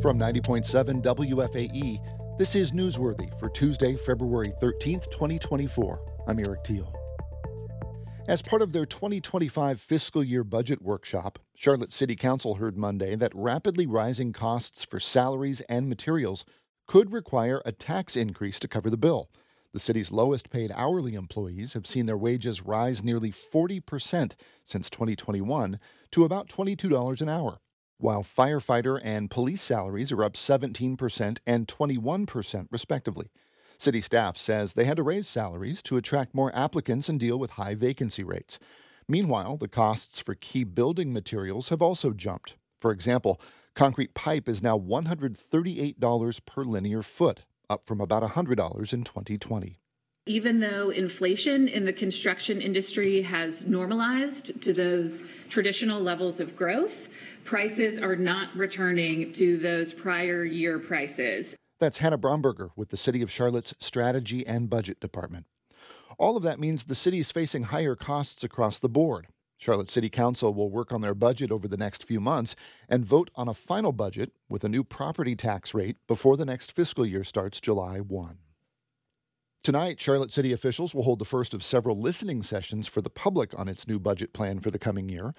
From 90.7 WFAE, this is Newsworthy for Tuesday, February 13th, 2024. I'm Eric Teal. As part of their 2025 fiscal year budget workshop, Charlotte City Council heard Monday that rapidly rising costs for salaries and materials could require a tax increase to cover the bill. The city's lowest paid hourly employees have seen their wages rise nearly 40% since 2021 to about $22 an hour, while firefighter and police salaries are up 17% and 21%, respectively. City staff says they had to raise salaries to attract more applicants and deal with high vacancy rates. Meanwhile, the costs for key building materials have also jumped. For example, concrete pipe is now $138 per linear foot, up from about $100 in 2020. Even though inflation in the construction industry has normalized to those traditional levels of growth, prices are not returning to those prior year prices. That's Hannah Bromberger with the City of Charlotte's Strategy and Budget Department. All of that means the city is facing higher costs across the board. Charlotte City Council will work on their budget over the next few months and vote on a final budget with a new property tax rate before the next fiscal year starts July 1. Tonight, Charlotte City officials will hold the first of several listening sessions for the public on its new budget plan for the coming year.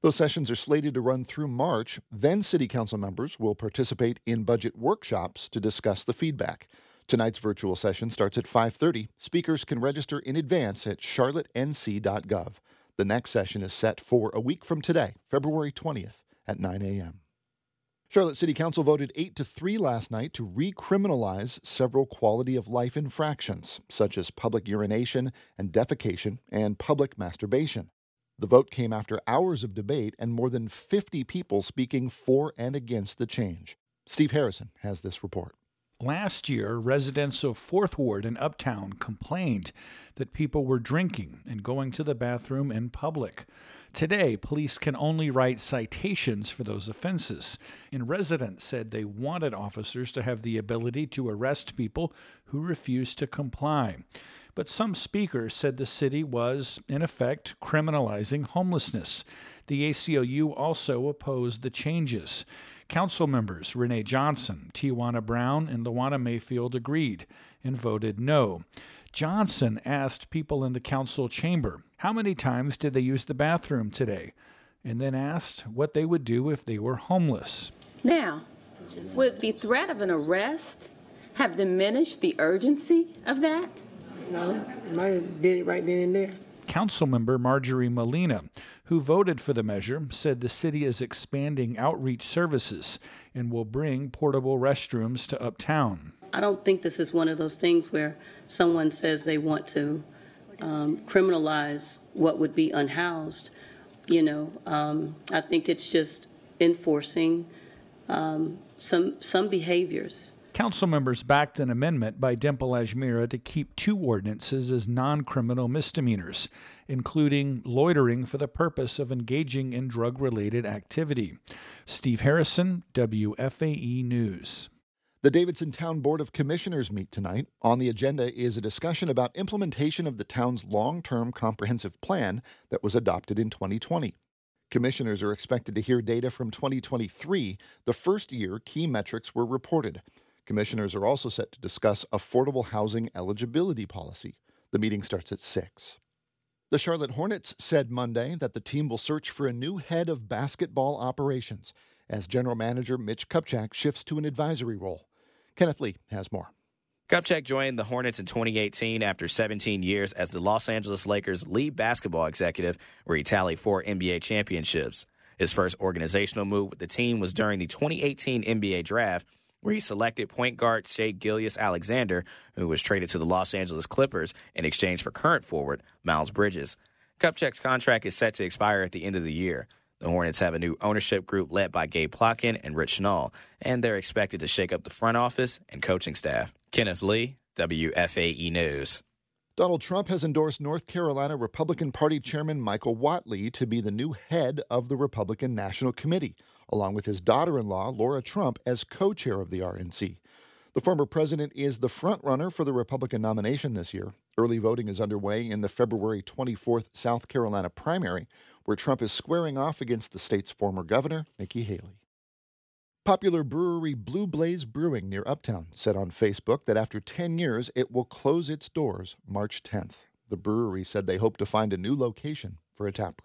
Those sessions are slated to run through March. Then, City Council members will participate in budget workshops to discuss the feedback. Tonight's virtual session starts at 5:30. Speakers can register in advance at charlottenc.gov. The next session is set for a week from today, February 20th at 9 a.m. Charlotte City Council voted 8 to 3 last night to recriminalize several quality of life infractions, such as public urination and defecation and public masturbation. The vote came after hours of debate and more than 50 people speaking for and against the change. Steve Harrison has this report. Last year, residents of Fourth Ward in Uptown complained that people were drinking and going to the bathroom in public. Today, police can only write citations for those offenses, and residents said they wanted officers to have the ability to arrest people who refuse to comply. But some speakers said the city was, in effect, criminalizing homelessness. The ACLU also opposed the changes. Council members Renee Johnson, Tiawana Brown, and LaWana Mayfield agreed and voted no. Johnson asked people in the council chamber how many times did they use the bathroom today, and then asked what they would do if they were homeless. Now, would the threat of an arrest have diminished the urgency of that? No, might have did it right then and there. Councilmember Marjorie Molina, who voted for the measure, said the city is expanding outreach services and will bring portable restrooms to uptown. I don't think this is one of those things where someone says they want to um, criminalize what would be unhoused. You know, um, I think it's just enforcing um, some some behaviors Council members backed an amendment by Dimple Ajmera to keep two ordinances as non criminal misdemeanors, including loitering for the purpose of engaging in drug related activity. Steve Harrison, WFAE News. The Davidson Town Board of Commissioners meet tonight. On the agenda is a discussion about implementation of the town's long term comprehensive plan that was adopted in 2020. Commissioners are expected to hear data from 2023, the first year key metrics were reported. Commissioners are also set to discuss affordable housing eligibility policy. The meeting starts at 6. The Charlotte Hornets said Monday that the team will search for a new head of basketball operations as general manager Mitch Kupchak shifts to an advisory role. Kenneth Lee has more. Kupchak joined the Hornets in 2018 after 17 years as the Los Angeles Lakers' lead basketball executive, where he tallied four NBA championships. His first organizational move with the team was during the 2018 NBA draft where he selected point guard Shai Gilgeous-Alexander, who was traded to the Los Angeles Clippers in exchange for current forward Miles Bridges. Kupchak's contract is set to expire at the end of the year. The Hornets have a new ownership group led by Gabe Plotkin and Rich Schnall, and they're expected to shake up the front office and coaching staff. Kenneth Lee, WFAE News. Donald Trump has endorsed North Carolina Republican Party Chairman Michael Whatley to be the new head of the Republican National Committee along with his daughter in law, Lara Trump, as co chair of the RNC. The former president is the frontrunner for the Republican nomination this year. Early voting is underway in the February 24th South Carolina primary, where Trump is squaring off against the state's former governor, Nikki Haley. Popular brewery Blue Blaze Brewing near Uptown said on Facebook that after 10 years, it will close its doors March 10th. The brewery said they hope to find a new location for a tap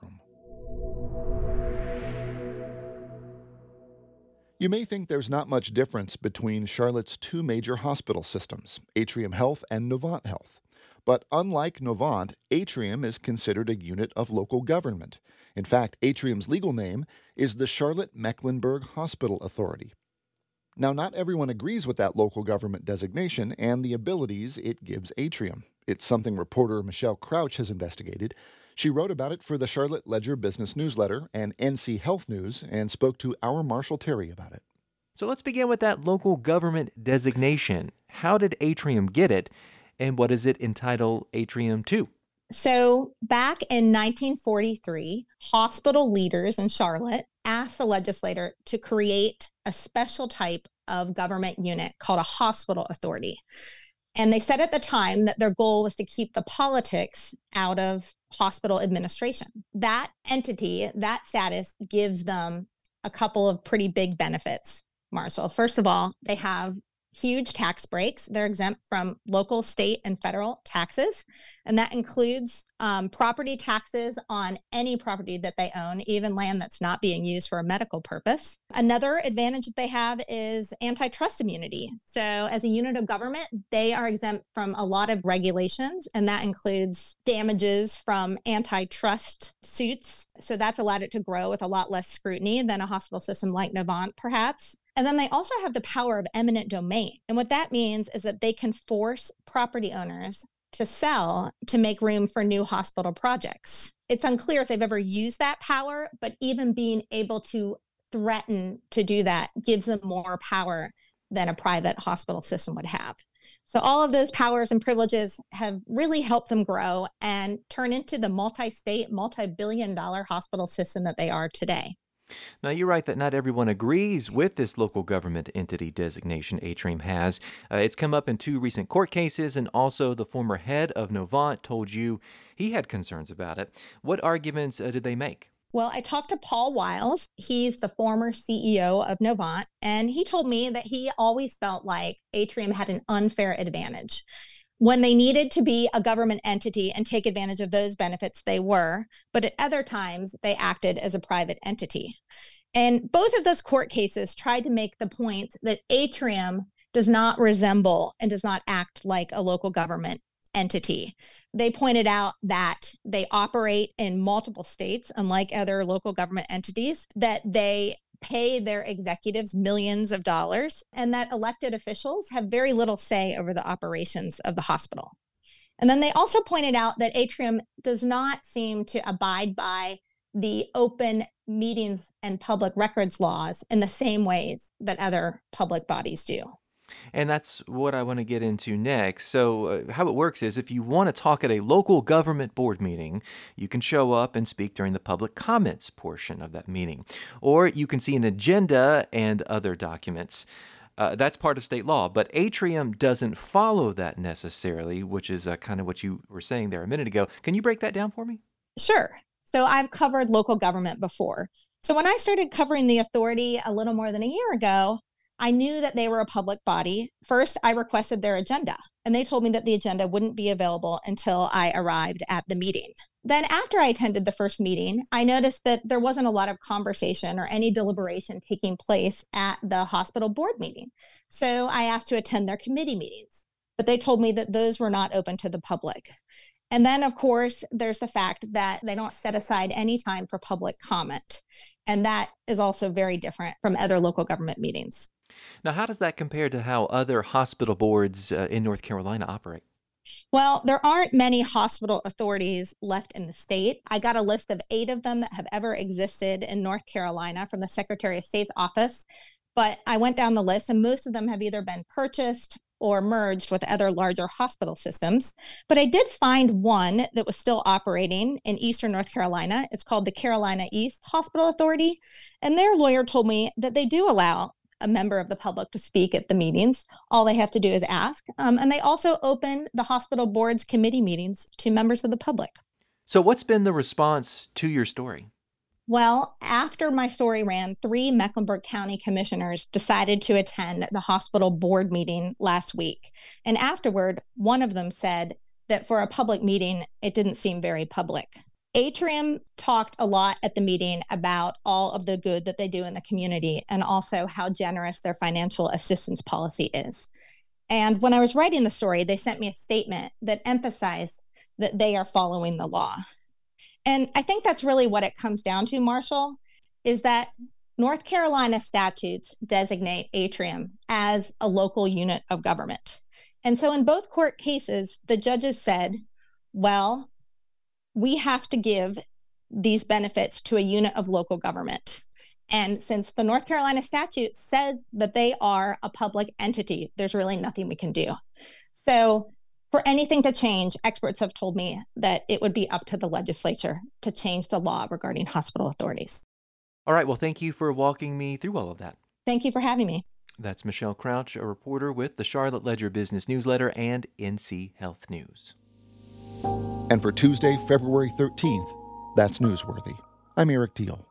You may think there's not much difference between Charlotte's two major hospital systems, Atrium Health and Novant Health. But unlike Novant, Atrium is considered a unit of local government. In fact, Atrium's legal name is the Charlotte Mecklenburg Hospital Authority. Now, not everyone agrees with that local government designation and the abilities it gives Atrium. It's something reporter Michelle Crouch has investigated. She wrote about it for the Charlotte Ledger Business Newsletter and NC Health News and spoke to our Marshall Terry about it. So let's begin with that local government designation. How did Atrium get it, and what does it entitle Atrium to? So, back in 1943, hospital leaders in Charlotte asked the legislator to create a special type of government unit called a hospital authority. And they said at the time that their goal was to keep the politics out of hospital administration. That entity, that status gives them a couple of pretty big benefits, Marshall. First of all, they have huge tax breaks. They're exempt from local, state, and federal taxes. And that includes um, property taxes on any property that they own, even land that's not being used for a medical purpose. Another advantage that they have is antitrust immunity. So, as a unit of government, they are exempt from a lot of regulations, and that includes damages from antitrust suits. So, that's allowed it to grow with a lot less scrutiny than a hospital system like Novant, perhaps. And then they also have the power of eminent domain. And what that means is that they can force property owners to sell to make room for new hospital projects. It's unclear if they've ever used that power, but even being able to threaten to do that gives them more power than a private hospital system would have. So, all of those powers and privileges have really helped them grow and turn into the multi state, multi billion dollar hospital system that they are today. Now, you're right that not everyone agrees with this local government entity designation Atrium has. Uh, it's come up in two recent court cases, and also the former head of Novant told you he had concerns about it. What arguments uh, did they make? Well, I talked to Paul Wiles. He's the former CEO of Novant, and he told me that he always felt like Atrium had an unfair advantage when they needed to be a government entity and take advantage of those benefits, they were, but at other times, they acted as a private entity. And both of those court cases tried to make the point that Atrium does not resemble and does not act like a local government entity. They pointed out that they operate in multiple states, unlike other local government entities, that they pay their executives millions of dollars, and that elected officials have very little say over the operations of the hospital. And then they also pointed out that Atrium does not seem to abide by the open meetings and public records laws in the same ways that other public bodies do. And that's what I want to get into next. So, uh, how it works is if you want to talk at a local government board meeting, you can show up and speak during the public comments portion of that meeting. Or you can see an agenda and other documents. Uh, that's part of state law, but Atrium doesn't follow that necessarily, which is uh, kind of what you were saying there a minute ago. Can you break that down for me? Sure. So, I've covered local government before. So, when I started covering the authority a little more than a year ago, I knew that they were a public body. First, I requested their agenda, and they told me that the agenda wouldn't be available until I arrived at the meeting. Then, after I attended the first meeting, I noticed that there wasn't a lot of conversation or any deliberation taking place at the hospital board meeting. So I asked to attend their committee meetings, but they told me that those were not open to the public. And then, of course, there's the fact that they don't set aside any time for public comment. And that is also very different from other local government meetings. Now, how does that compare to how other hospital boards uh, in North Carolina operate? Well, there aren't many hospital authorities left in the state. I got a list of eight of them that have ever existed in North Carolina from the Secretary of State's office. But I went down the list, and most of them have either been purchased or merged with other larger hospital systems. But I did find one that was still operating in Eastern North Carolina. It's called the Carolina East Hospital Authority. And their lawyer told me that they do allow a member of the public to speak at the meetings. All they have to do is ask. Um, and they also open the hospital board's committee meetings to members of the public. So, what's been the response to your story? Well, after my story ran, three Mecklenburg County commissioners decided to attend the hospital board meeting last week. And afterward, one of them said that for a public meeting, it didn't seem very public. Atrium talked a lot at the meeting about all of the good that they do in the community and also how generous their financial assistance policy is. And when I was writing the story, they sent me a statement that emphasized that they are following the law. And I think that's really what it comes down to, Marshall, is that North Carolina statutes designate Atrium as a local unit of government. And so in both court cases, the judges said, well, we have to give these benefits to a unit of local government. And since the North Carolina statute says that they are a public entity, there's really nothing we can do. So, for anything to change, experts have told me that it would be up to the legislature to change the law regarding hospital authorities. All right. Well, thank you for walking me through all of that. Thank you for having me. That's Michelle Crouch, a reporter with the Charlotte Ledger Business Newsletter and NC Health News. And for Tuesday, February 13th, that's newsworthy. I'm Eric Deal.